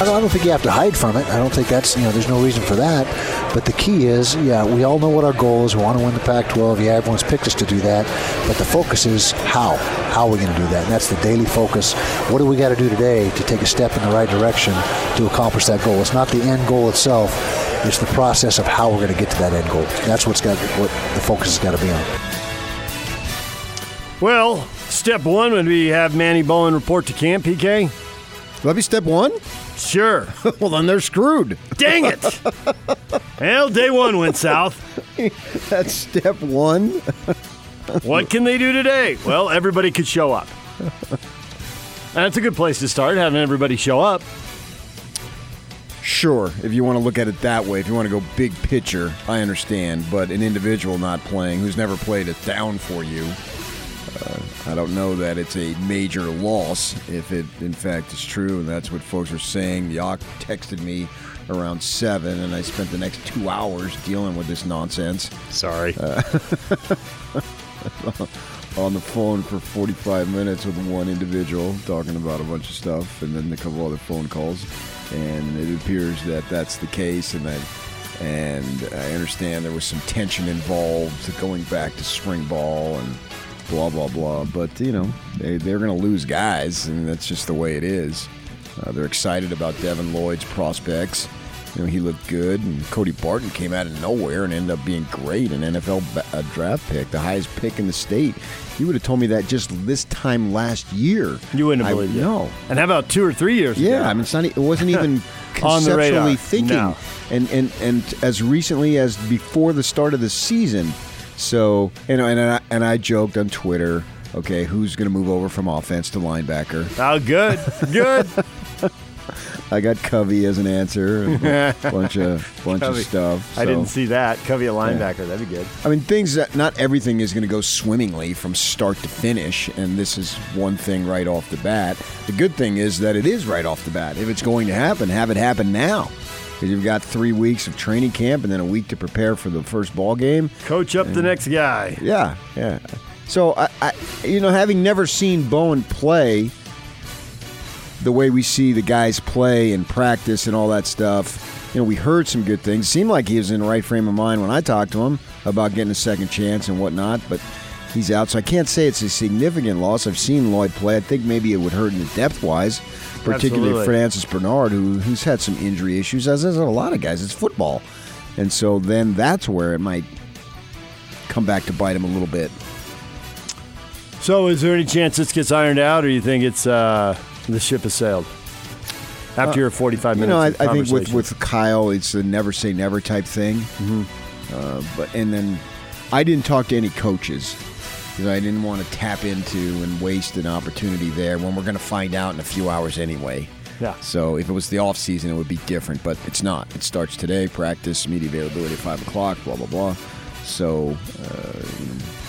I don't, I don't think you have to hide from it. I don't think that's, you know, there's no reason for that. But the key is, yeah, we all know what our goal is. We want to win the Pac 12. Yeah, everyone's picked us to do that. But the focus is how. How are we going to do that? And that's the daily focus. What do we got to do today to take a step in the right direction to accomplish that goal? It's not the end goal itself, it's the process of how we're going to get to that end goal. That's what's got what the focus has got to be on. Well, step one would be have Manny Bowen report to camp, PK. Let me step one? Sure. well, then they're screwed. Dang it. well, day one went south. That's step one. what can they do today? Well, everybody could show up. That's a good place to start, having everybody show up. Sure, if you want to look at it that way, if you want to go big picture, I understand. But an individual not playing who's never played it down for you, uh, I don't know that it's a major loss if it in fact is true, and that's what folks are saying. Yock texted me around seven, and I spent the next two hours dealing with this nonsense. Sorry. Uh, on the phone for 45 minutes with one individual talking about a bunch of stuff, and then a couple other phone calls, and it appears that that's the case, and that. And I understand there was some tension involved going back to spring ball and blah blah blah. But you know, they they're going to lose guys, and that's just the way it is. Uh, they're excited about Devin Lloyd's prospects. You know, he looked good, and Cody Barton came out of nowhere and ended up being great, an NFL ba- draft pick, the highest pick in the state. You would have told me that just this time last year. You wouldn't have I, believed it. No. And how about two or three years Yeah, ago? I mean, it's not, it wasn't even On the radar. conceptually thinking. No. And, and, and as recently as before the start of the season. So, and, and, I, and I joked on Twitter, okay, who's going to move over from offense to linebacker? Oh, good. Good. I got Covey as an answer, a bunch of bunch Covey. of stuff. I didn't see that. Covey a linebacker. That'd be good. I mean, things that not everything is going to go swimmingly from start to finish, and this is one thing right off the bat. The good thing is that it is right off the bat. If it's going to happen, have it happen now. Because you've got three weeks of training camp and then a week to prepare for the first ball game. Coach up the next guy. Yeah, yeah. So I, I, you know, having never seen Bowen play the way we see the guys play and practice and all that stuff, you know, we heard some good things. Seemed like he was in the right frame of mind when I talked to him about getting a second chance and whatnot, but he's out. So I can't say it's a significant loss. I've seen Lloyd play. I think maybe it would hurt in the depth wise, particularly Absolutely. Francis Bernard, who, who's had some injury issues, as has a lot of guys. It's football. And so then that's where it might come back to bite him a little bit. So, is there any chance this gets ironed out, or you think it's uh, the ship has sailed after your 45 Uh, You minutes? know, I, I think with, with Kyle, it's a never say never type thing. Mm-hmm. Uh, but and then I didn't talk to any coaches because I didn't want to tap into and waste an opportunity there when we're going to find out in a few hours anyway. Yeah. So if it was the off season, it would be different, but it's not. It starts today. Practice, media availability at five o'clock. Blah blah blah. So uh,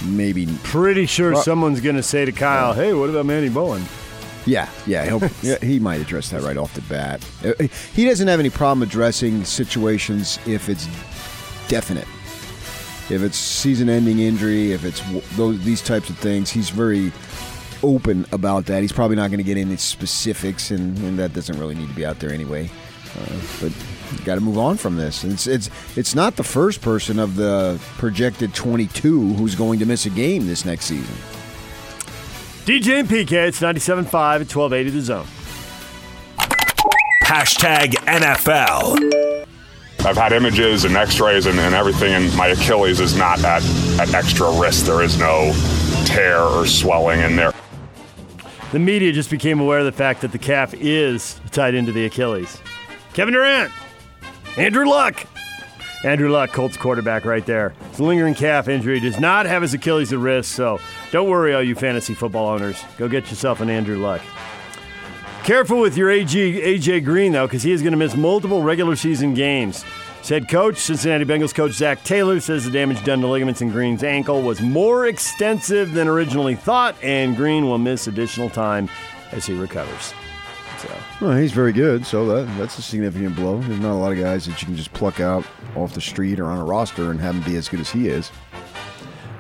maybe Pretty sure Well- someone's going to say to Kyle, "Hey, what about Manny Bowen?" Yeah, yeah, he'll, yeah, he might address that right off the bat. Uh, He doesn't have any problem addressing situations if it's definite. If it's season-ending injury, if it's those these types of things, he's very open about that. He's probably not going to get into specifics, and, and that doesn't really need to be out there anyway. Uh, but got to move on from this. It's it's it's not the first person of the projected 22 who's going to miss a game this next season. DJ and PK, it's 97.5 at 1280 The Zone. Hashtag NFL. I've had images and x-rays and, and everything, and my Achilles is not at, at extra risk. There is no tear or swelling in there. The media just became aware of the fact that the calf is tied into the Achilles. Kevin Durant, Andrew Luck. Andrew Luck, Colts quarterback, right there. His lingering calf injury does not have his Achilles at risk, so don't worry, all you fantasy football owners. Go get yourself an Andrew Luck. Careful with your AG, AJ Green, though, because he is going to miss multiple regular season games head coach, Cincinnati Bengals coach Zac Taylor, says the damage done to ligaments in Green's ankle was more extensive than originally thought, and Green will miss additional time as he recovers. So, Well, he's very good, so that that's a significant blow. There's not a lot of guys that you can just pluck out off the street or on a roster and have them be as good as he is.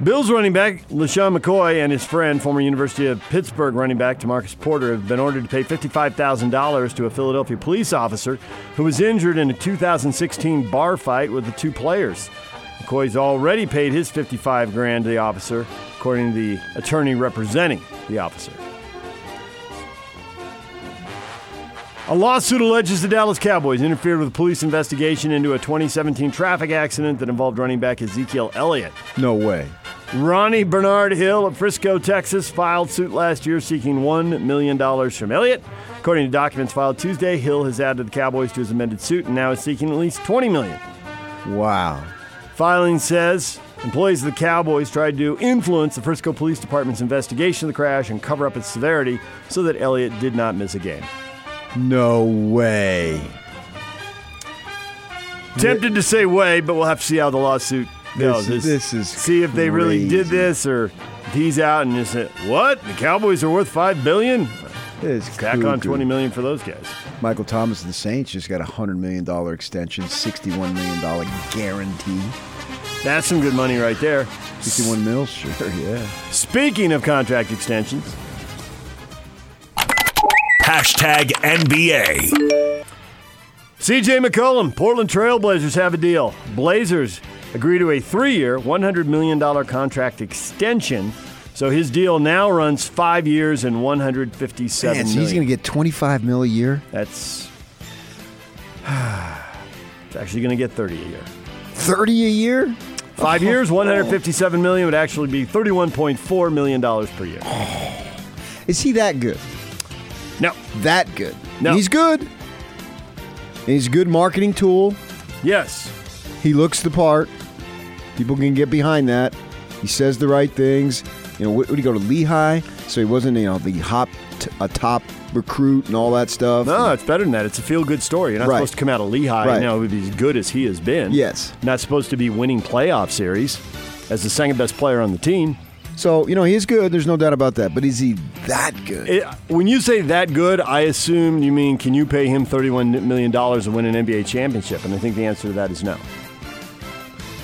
Bills running back LeSean McCoy and his friend, former University of Pittsburgh running back Demarcus Porter, have been ordered to pay $55,000 to a Philadelphia police officer who was injured in a 2016 bar fight with the two players. McCoy's already paid his 55 grand to the officer, according to the attorney representing the officer. A lawsuit alleges the Dallas Cowboys interfered with a police investigation into a 2017 traffic accident that involved running back Ezekiel Elliott. No way. Ronnie Bernard Hill of Frisco, Texas, filed suit last year seeking $1 million from Elliott. According to documents filed Tuesday, Hill has added the Cowboys to his amended suit and now is seeking at least 20 million. Wow. Filing says employees of the Cowboys tried to influence the Frisco Police Department's investigation of the crash and cover up its severity so that Elliott did not miss a game. No way. Tempted to say way, but we'll have to see how the lawsuit goes. This- this is see if they really did this or if he's out and just said, "What? The Cowboys are worth five billion? It's Tack on twenty million for those guys." Michael Thomas of the Saints just got a $100 million extension, $61 million guarantee. That's some good money right there. 61 mils, sure, yeah. Speaking of contract extensions, Hashtag NBA. CJ McCollum, Portland Trailblazers have a deal. Blazers agree to a three-year, $100 million contract extension. So his deal now runs five years and 157 Man, so he's going to get 25 mil a year? That's it's actually going to get 30 a year. 30 a year? Five oh. years, 157 million would actually be 31.4 million dollars per year. Is he that good? No, That good? No. He's good. He's a good marketing tool. yes, He looks the part. People can get behind that. He says the right things. You know, what would he go to Lehigh? So he wasn't, you know, the hop t- a top recruit and all that stuff. no, it's better than that. It's a feel-good story. You're not Right. supposed to come out of Lehigh Right. know be as good as he has been. Yes. not supposed to be winning playoff series as the second best player on the team. So you know he is good. There's no doubt about that. But is he that good? It, when you say that good, I assume you mean can you pay him 31 million dollars to win an NBA championship? And I think the answer to that is no.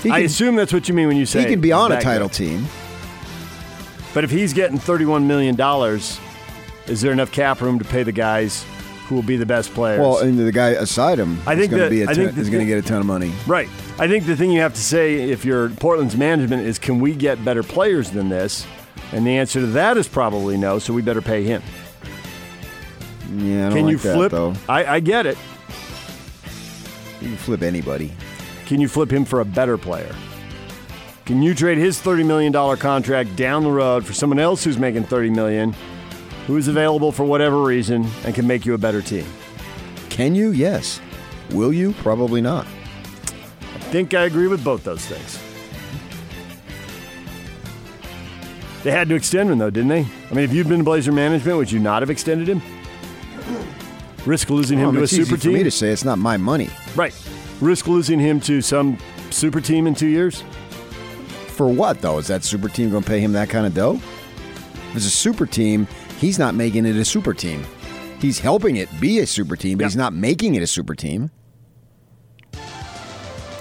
He, I can, assume that's what you mean when you say he can be on a title team. But if he's getting $31 million, is there enough cap room to pay the guys who will be the best players? Well, and the guy aside him I is think going to be a I ton, the is going to thing- get a ton of money. right. I think the thing you have to say if you're Portland's management is can we get better players than this? And the answer to that is probably no, so we better pay him. Yeah, I don't Can like you that, flip? though. I, I get it. You can flip anybody. Can you flip him for a better player? Can you trade his $30 million contract down the road for someone else who's making 30 million, who is available for whatever reason, and can make you a better team? Can you? Yes. Will you? Probably not. I think I agree with both those things. They had to extend him, though, didn't they? I mean, if you'd been Blazer management, would you not have extended him? Risk losing him to a it's easy super for me to say it's not my money. Right. Risk losing him to some super team in two years? For what though? Is that super team going to pay him that kind of dough? If it's a super team, he's not making it a super team. He's helping it be a super team, but Yeah. he's not making it a super team.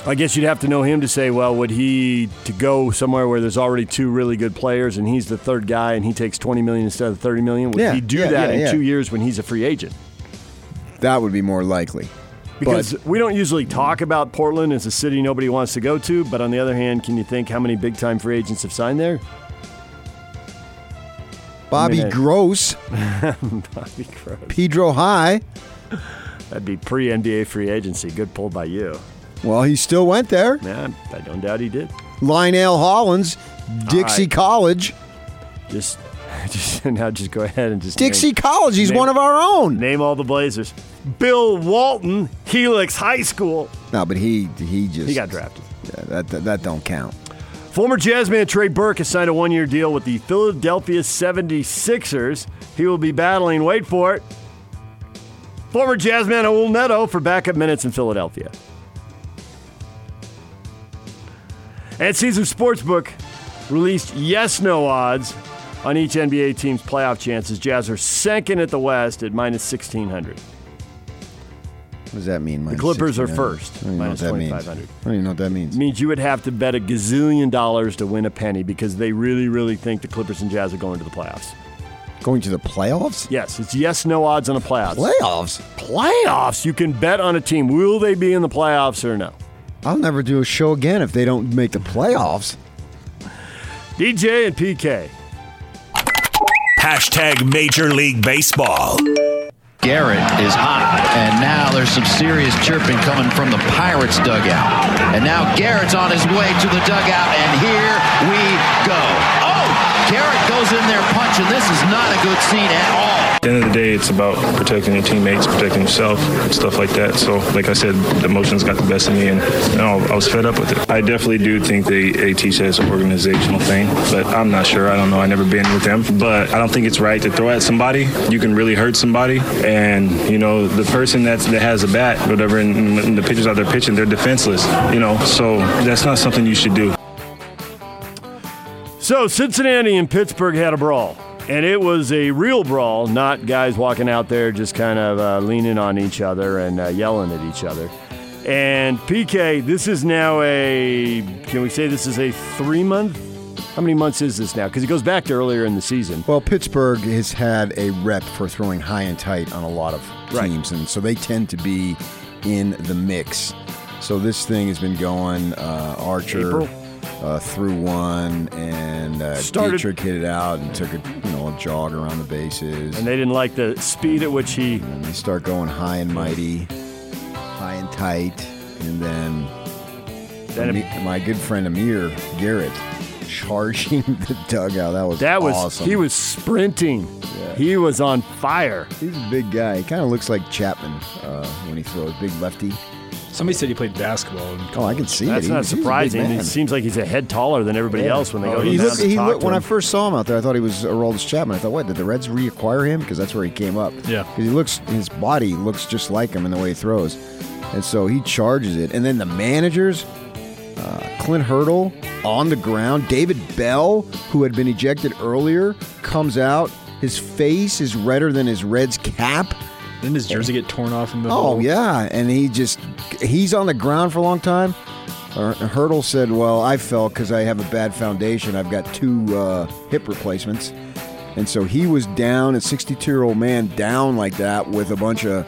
I guess you'd have to know him to say, well, would he to go somewhere where there's already two really good players and he's the third guy and he takes 20 million instead of 30 million? Would Yeah, he do yeah, that in yeah. two years when he's a free agent? That would be more likely. Because but we don't usually talk about Portland as a city nobody wants to go to, but on the other hand, can you think how many big time free agents have signed there? Bobby I mean, Gross, Bobby Gross. Pedro High. That'd be pre NBA free agency. Good pull by you. Well, he still went there. Yeah, I don't doubt he did. Lionel Hollins, Dixie right. College. Just, just now, just go ahead and just Dixie name, College. He's name- one of our own. name all the Blazers. Bill Walton, Helix High School. No, but he he just He got drafted. Yeah, that, that that don't count. Former Jazzman Trey Burke has signed a one year deal with the Philadelphia 76ers. He will be battling, wait for it, former Jazzman Raul Neto for backup minutes in Philadelphia. And Caesar Sportsbook released yes no odds on each NBA team's playoff chances. Jazz are second at the West at minus 1,600. What does that mean? The Clippers are first, I don't even know what that means. 2,500. I don't even know what that means. means you would have to bet a gazillion dollars to win a penny because they really, really think the Clippers and Jazz are going to the playoffs. Going to the playoffs? Yes, it's yes, no odds on the playoffs. Playoffs? playoffs, you can bet on a team. Will they be in the playoffs or no? I'll never do a show again if they don't make the playoffs. DJ and PK. Hashtag Major League Baseball. Garrett is hot, and now there's some serious chirping coming from the Pirates dugout. And now Garrett's on his way to the dugout, and here we go. Goes in there punching. This is not a good scene at all. At the end of the day, it's about protecting your teammates, protecting yourself, and stuff like that. So, like I said, the emotions got the best of me, and you know, I was fed up with it. I definitely do think they, they teach that as an organizational thing, but I'm not sure. I don't know. i never been with them, but I don't think it's right to throw at somebody. You can really hurt somebody, and you know, the person that's, that has a bat, whatever, and, and the pitchers out there pitching, they're defenseless. You know, so that's not something you should do. So Cincinnati and Pittsburgh had a brawl, and it was a real brawl, not guys walking out there just kind of uh, leaning on each other and uh, yelling at each other. And PK, this is now a. Can we say this is a three month? How many months is this now? Because it goes back to earlier in the season. Well, Pittsburgh has had a rep for throwing high and tight on a lot of Right. teams, and so they tend to be in the mix. So this thing has been going. Uh, Archer April? Uh, threw one, and uh, Started- Dietrich hit it out and took a you know a jog around the bases. And they didn't like the speed at which he. And they start going high and mighty, high and tight, and then Then it- Ami- my good friend Amir Garrett charging the dugout. That was that was. awesome. He was sprinting. He was on fire. He's a big guy. He kind of looks like Chapman uh, when he throws. Big lefty. Somebody said he played basketball. And Oh, I can see That's it. not He's- he's a big surprising. man. It seems like he's a head taller than everybody else when they go Oh, to he down looked, to he talk looked, to when I first saw him out there, I thought he was Aroldis Chapman. I thought, what, did the Reds reacquire him? Because that's where he came up. Yeah. Because he looks, his body looks just like him in the way he throws. And so he charges it. And then the managers, uh, Clint Hurdle on the ground. David Bell, who had been ejected earlier, comes out. His face is redder than his Reds cap. Didn't his jersey get torn off in the Oh hole? yeah, and he just he's on the ground for a long time. Hurdle said, "Well, I fell because I have a bad foundation. I've got two uh, hip replacements." And so he was down, a 62 year old man down like that with a bunch of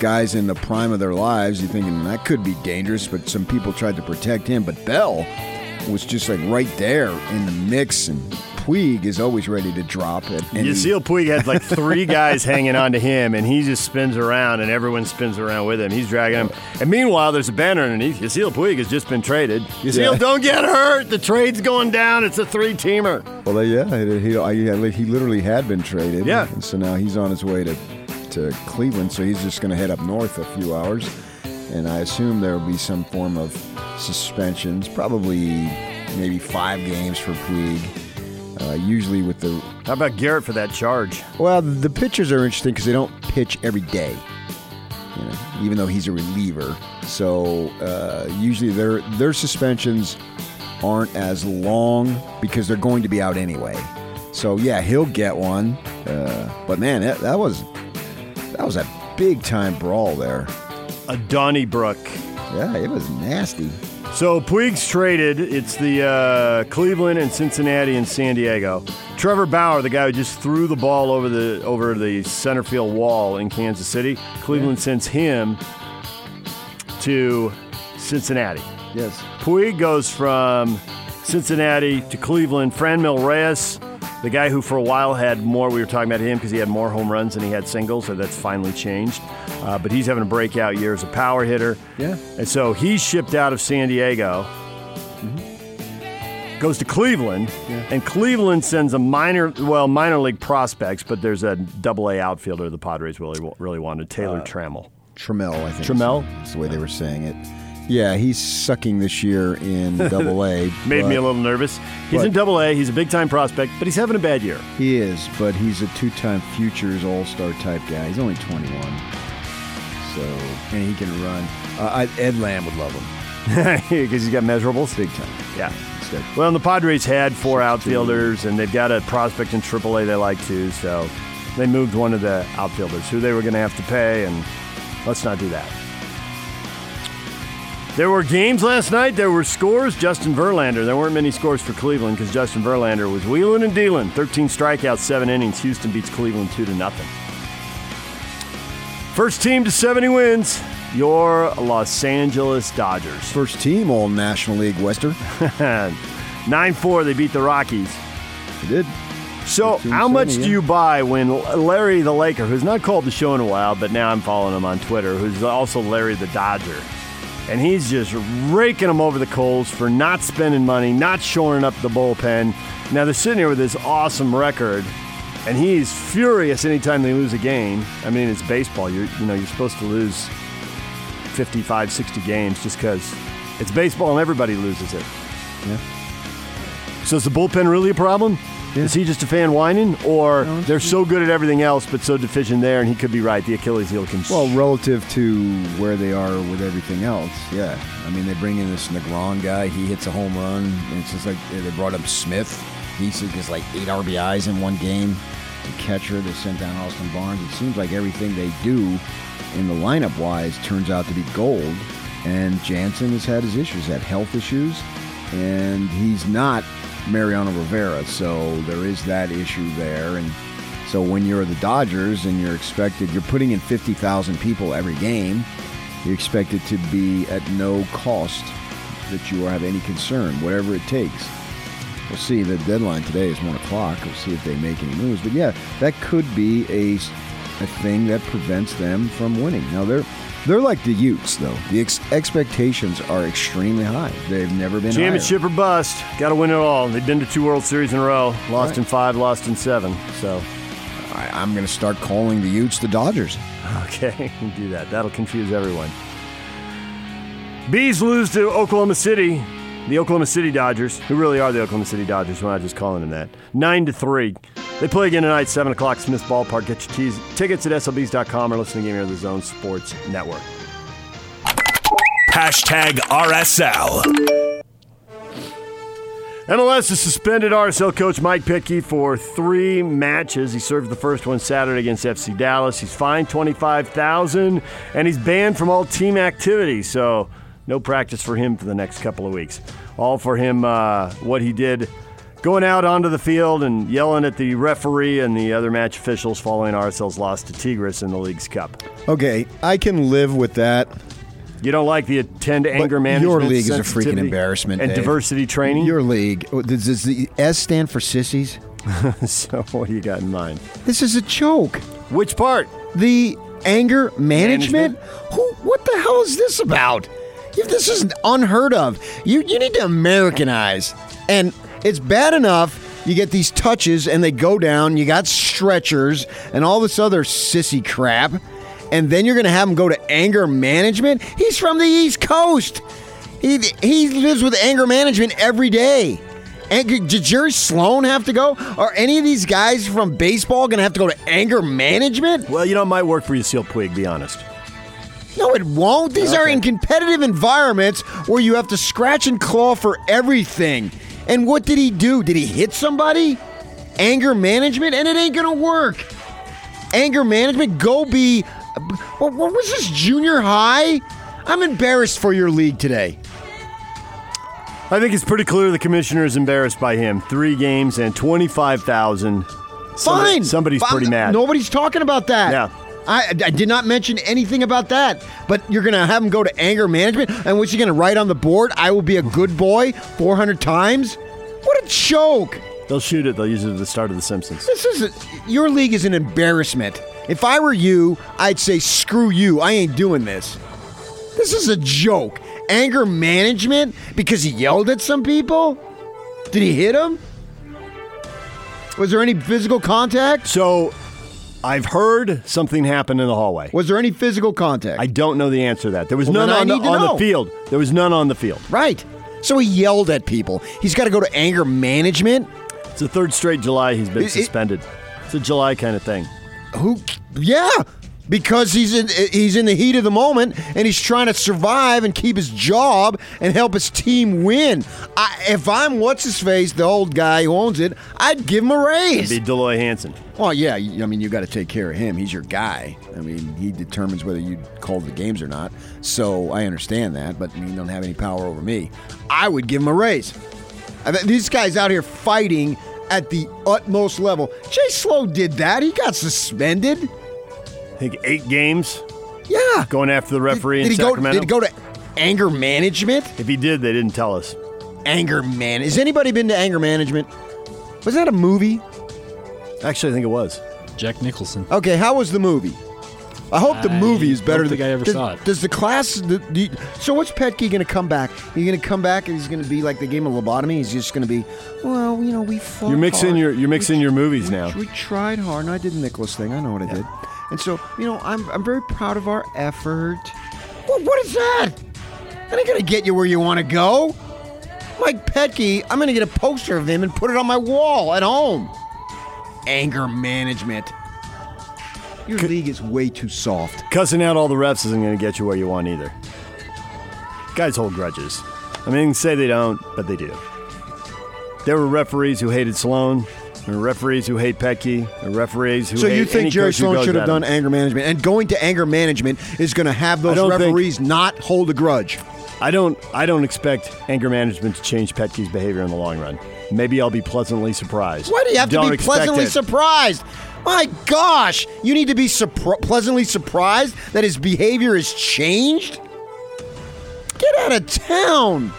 guys in the prime of their lives. You're thinking that could be dangerous, but some people tried to protect him. But Bell was just like right there in the mix, and Puig is always ready to drop it. Yasiel Puig had like three guys hanging on to him, and he just spins around, and everyone spins around with him. He's dragging him. And meanwhile, there's a banner underneath. Yasiel Puig has just been traded. Yasiel, Yeah. don't get hurt. The trade's going down. It's a three-teamer. Well, yeah, he, he, he literally had been traded. Yeah. And so now he's on his way to, to Cleveland, so he's just going to head up north a few hours. And I assume there will be some form of suspensions, probably maybe five games for Puig. Uh, usually with the How about Garrett for that charge? well, the pitchers are interesting because they don't pitch every day. You know, even though he's a reliever, so uh, usually their their suspensions aren't as long because they're going to be out anyway. So yeah, he'll get one. Uh, but man, that, that was that was a big time brawl there. A Donnybrook. Yeah, it was nasty. So Puig's traded. It's the uh, Cleveland and Cincinnati and San Diego. Trevor Bauer, the guy who just threw the ball over the over the center field wall in Kansas City, Cleveland sends him to Cincinnati. Yes. Puig goes from Cincinnati to Cleveland. Fran Franmil Reyes, the guy who for a while had more, we were talking about him because he had more home runs than he had singles, so that's finally changed. Uh, but he's having a breakout year as a power hitter. Yeah. And so he's shipped out of San Diego, goes to Cleveland, and Cleveland sends a minor, well, minor league prospects, but there's a double A outfielder the Padres really, really wanted, Taylor Trammell. Trammell, I think. Trammell? That's the way they were saying it. Yeah, he's sucking this year in Double A. Made me a little nervous. He's but- in Double A. He's a big time prospect, but he's having a bad year. He is, but he's a two-time Futures All-Star type guy. He's only 21, so and he can run. Uh, I, Ed Lamb would love him. because he's got measurables. big time. Yeah. Instead. Well, and the Padres had four outfielders, and they've got a prospect in AAA they like too. So they moved one of the outfielders who they were going to have to pay, and let's not do that. There were games last night. There were scores. Justin Verlander. There weren't many scores for Cleveland because Justin Verlander was wheeling and dealing. 13 strikeouts, seven innings. Houston beats Cleveland two to nothing. First team to 70 wins. Your Los Angeles Dodgers. First team All National League Western. 9 4, they beat the Rockies. They did. So, how much do you buy when Larry the Laker, who's not called the show in a while, but now I'm following him on Twitter, who's also Larry the Dodger, and he's just raking them over the coals for not spending money, not shoring up the bullpen. Now they're sitting here with this awesome record, and he's furious anytime they lose a game. I mean, it's baseball. You're, you know, you're supposed to lose 55, 60 games just because it's baseball and everybody loses it. Yeah. So is the bullpen really a problem? Is he just a fan whining, or No, they're so good at everything else but so deficient there? And he could be right. The Achilles heel can. Well, relative to where they are with everything else, yeah. I mean, they bring in this Negron guy. He hits a home run. And it's just like they brought up Smith. He gets like eight RBIs in one game. The catcher, they sent down Austin Barnes. It seems like everything they do in the lineup wise turns out to be gold. And Jansen has had his issues, had health issues, and he's not Mariano Rivera. So there is that issue there. And so when you're the Dodgers and you're expected, you're putting in 50,000 people every game, you expect it to be at no cost that you have any concern, whatever it takes. We'll see. The deadline today is 1 o'clock. We'll see if they make any moves. But yeah, that could be a, a thing that prevents them from winning. Now, they're. They're like the Utes, though. The ex- expectations are extremely high. They've never been higher. Championship or bust. Got to win it all. They've been to two World Series in a row. Lost Right. in five, lost in seven. So, I, I'm going to start calling the Utes the Dodgers. okay, do that. That'll confuse everyone. Bees lose to Oklahoma City. The Oklahoma City Dodgers, who really are the Oklahoma City Dodgers, we're not just calling them that. Nine to three. They play again tonight, seven o'clock, Smith Ballpark. Get your teas, tickets at slbees.com or listen to Game Here the Zone Sports Network. Hashtag RSL. MLS has suspended RSL coach Mike Petke for three matches. He served the first one Saturday against FC Dallas. He's fined twenty five thousand, and he's banned from all team activity. So no practice for him for the next couple of weeks. All for him, uh, what he did, going out onto the field and yelling at the referee and the other match officials following RSL's loss to Tigres in the Leagues Cup. Okay, I can live with that. You don't like the attend anger But management? Your league is a freaking embarrassment. And Dave. diversity training. Your league. oh, Does, does the S stand for sissies? so what do you got in mind? This is a joke. Which part? The anger management? Management? Who? What the hell is this about? This is unheard of. You you need to Americanize. And it's bad enough you get these touches and they go down. You got stretchers and all this other sissy crap. And then you're going to have him go to anger management? He's from the East Coast. He, he lives with anger management every day. And did Jerry Sloan have to go? Are any of these guys from baseball going to have to go to anger management? Well, you know, it might work for you, Seal Puig, be honest. No, it won't. These are in competitive environments where you have to scratch and claw for everything. And what did he do? Did he hit somebody? Anger management? And it ain't going to work. Anger management? Go be. What, was this, junior high? I'm embarrassed for your league today. I think it's pretty clear the commissioner is embarrassed by him. Three games and 25,000. Somebody- Fine. Somebody's Fine. pretty mad. Nobody's talking about that. Yeah. I, I did not mention anything about that. But you're going to have him go to anger management, and what's he going to write on the board? I will be a good boy 400 times? What a joke. They'll shoot it. They'll use it at the start of The Simpsons. This is a, your league is an embarrassment. If I were you, I'd say screw you. I ain't doing this. This is a joke. Anger management because he yelled at some people? Did he hit him? Was there any physical contact? So, I've heard something happened in the hallway. Was there any physical contact? I don't know the answer to that. There was Well, none then I on, the, need to on the field. There was none on the field. Right. So he yelled at people. He's got to go to anger management. It's the third straight July he's been It- it- suspended. It's a July kind of thing. Who? Yeah. Because he's in he's in the heat of the moment and he's trying to survive and keep his job and help his team win. I, if I'm what's his face, the old guy who owns it, I'd give him a raise. Be Dell Loy Hansen. Well, yeah, I mean, you got to take care of him. He's your guy. I mean, he determines whether you call the games or not. So I understand that, but you don't have any power over me. I would give him a raise. I mean, these guys out here fighting at the utmost level. Jay Slow did that. He got suspended. I think eight games Yeah. going after the referee did, did in he go? Sacramento. Did he go to anger management? if he did, they didn't tell us. Anger man. Has anybody been to anger management? Was that a movie? Actually, I think it was. Jack Nicholson. Okay, how was the movie? I hope the I movie is better don't than think I ever does, saw it. Does the class? The, the, so what's Petke going to come back? He's going to come back and he's going to be like the game of lobotomy. He's just going to be, well, you know, we fought You're mixing hard. your you're mixing We- your movies we, now. We tried hard, and I did the Nicholas thing. I know what I did. And so, you know, I'm I'm very proud of our effort. What, what is that? That ain't going to get you where you want to go. Mike Petke, I'm going to get a poster of him and put it on my wall at home. Anger management. Your league is way too soft. Cussing out all the refs isn't going to get you where you want either. Guys hold grudges. I mean, say they don't, but they do. There were referees who hated Sloan. Were referees who hate Petke. Were referees who So you think Jerry Sloan should have done him. anger management, and going to anger management is going to have those don't think- referees not hold a grudge. I don't. I don't expect anger management to change Petke's behavior in the long run. Maybe I'll be pleasantly surprised. Why do you have Don't to be pleasantly it. surprised? My gosh, you need to be surpri- pleasantly surprised that his behavior has changed. Get out of town!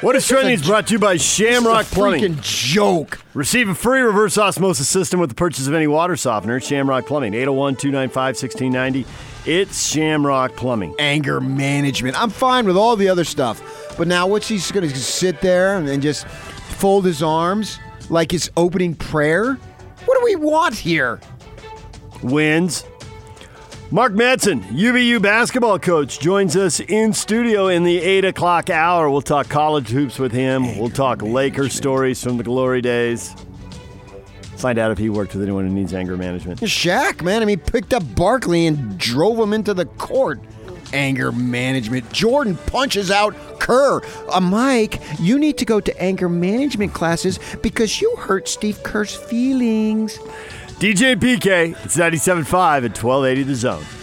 What is trending is brought to you by Shamrock Plumbing. freaking joke. Receive a free reverse osmosis system with the purchase of any water softener. Shamrock Plumbing, 801 295 1690. It's Shamrock Plumbing. Anger management. I'm fine with all the other stuff, but now what's he going to sit there and just fold his arms like his opening prayer? What do we want here? Wins. Mark Madsen, UVU basketball coach, joins us in studio in the 8 o'clock hour. We'll talk college hoops with him. we'll talk Laker stories from the glory days. Find out if he worked with anyone who needs anger management. Shaq, man. I mean, picked up Barkley and drove him into the court. Anger management. Jordan punches out Kerr. Uh, Mike, you need to go to anger management classes because you hurt Steve Kerr's feelings. DJ PK, it's 97.5 at 1280 The Zone.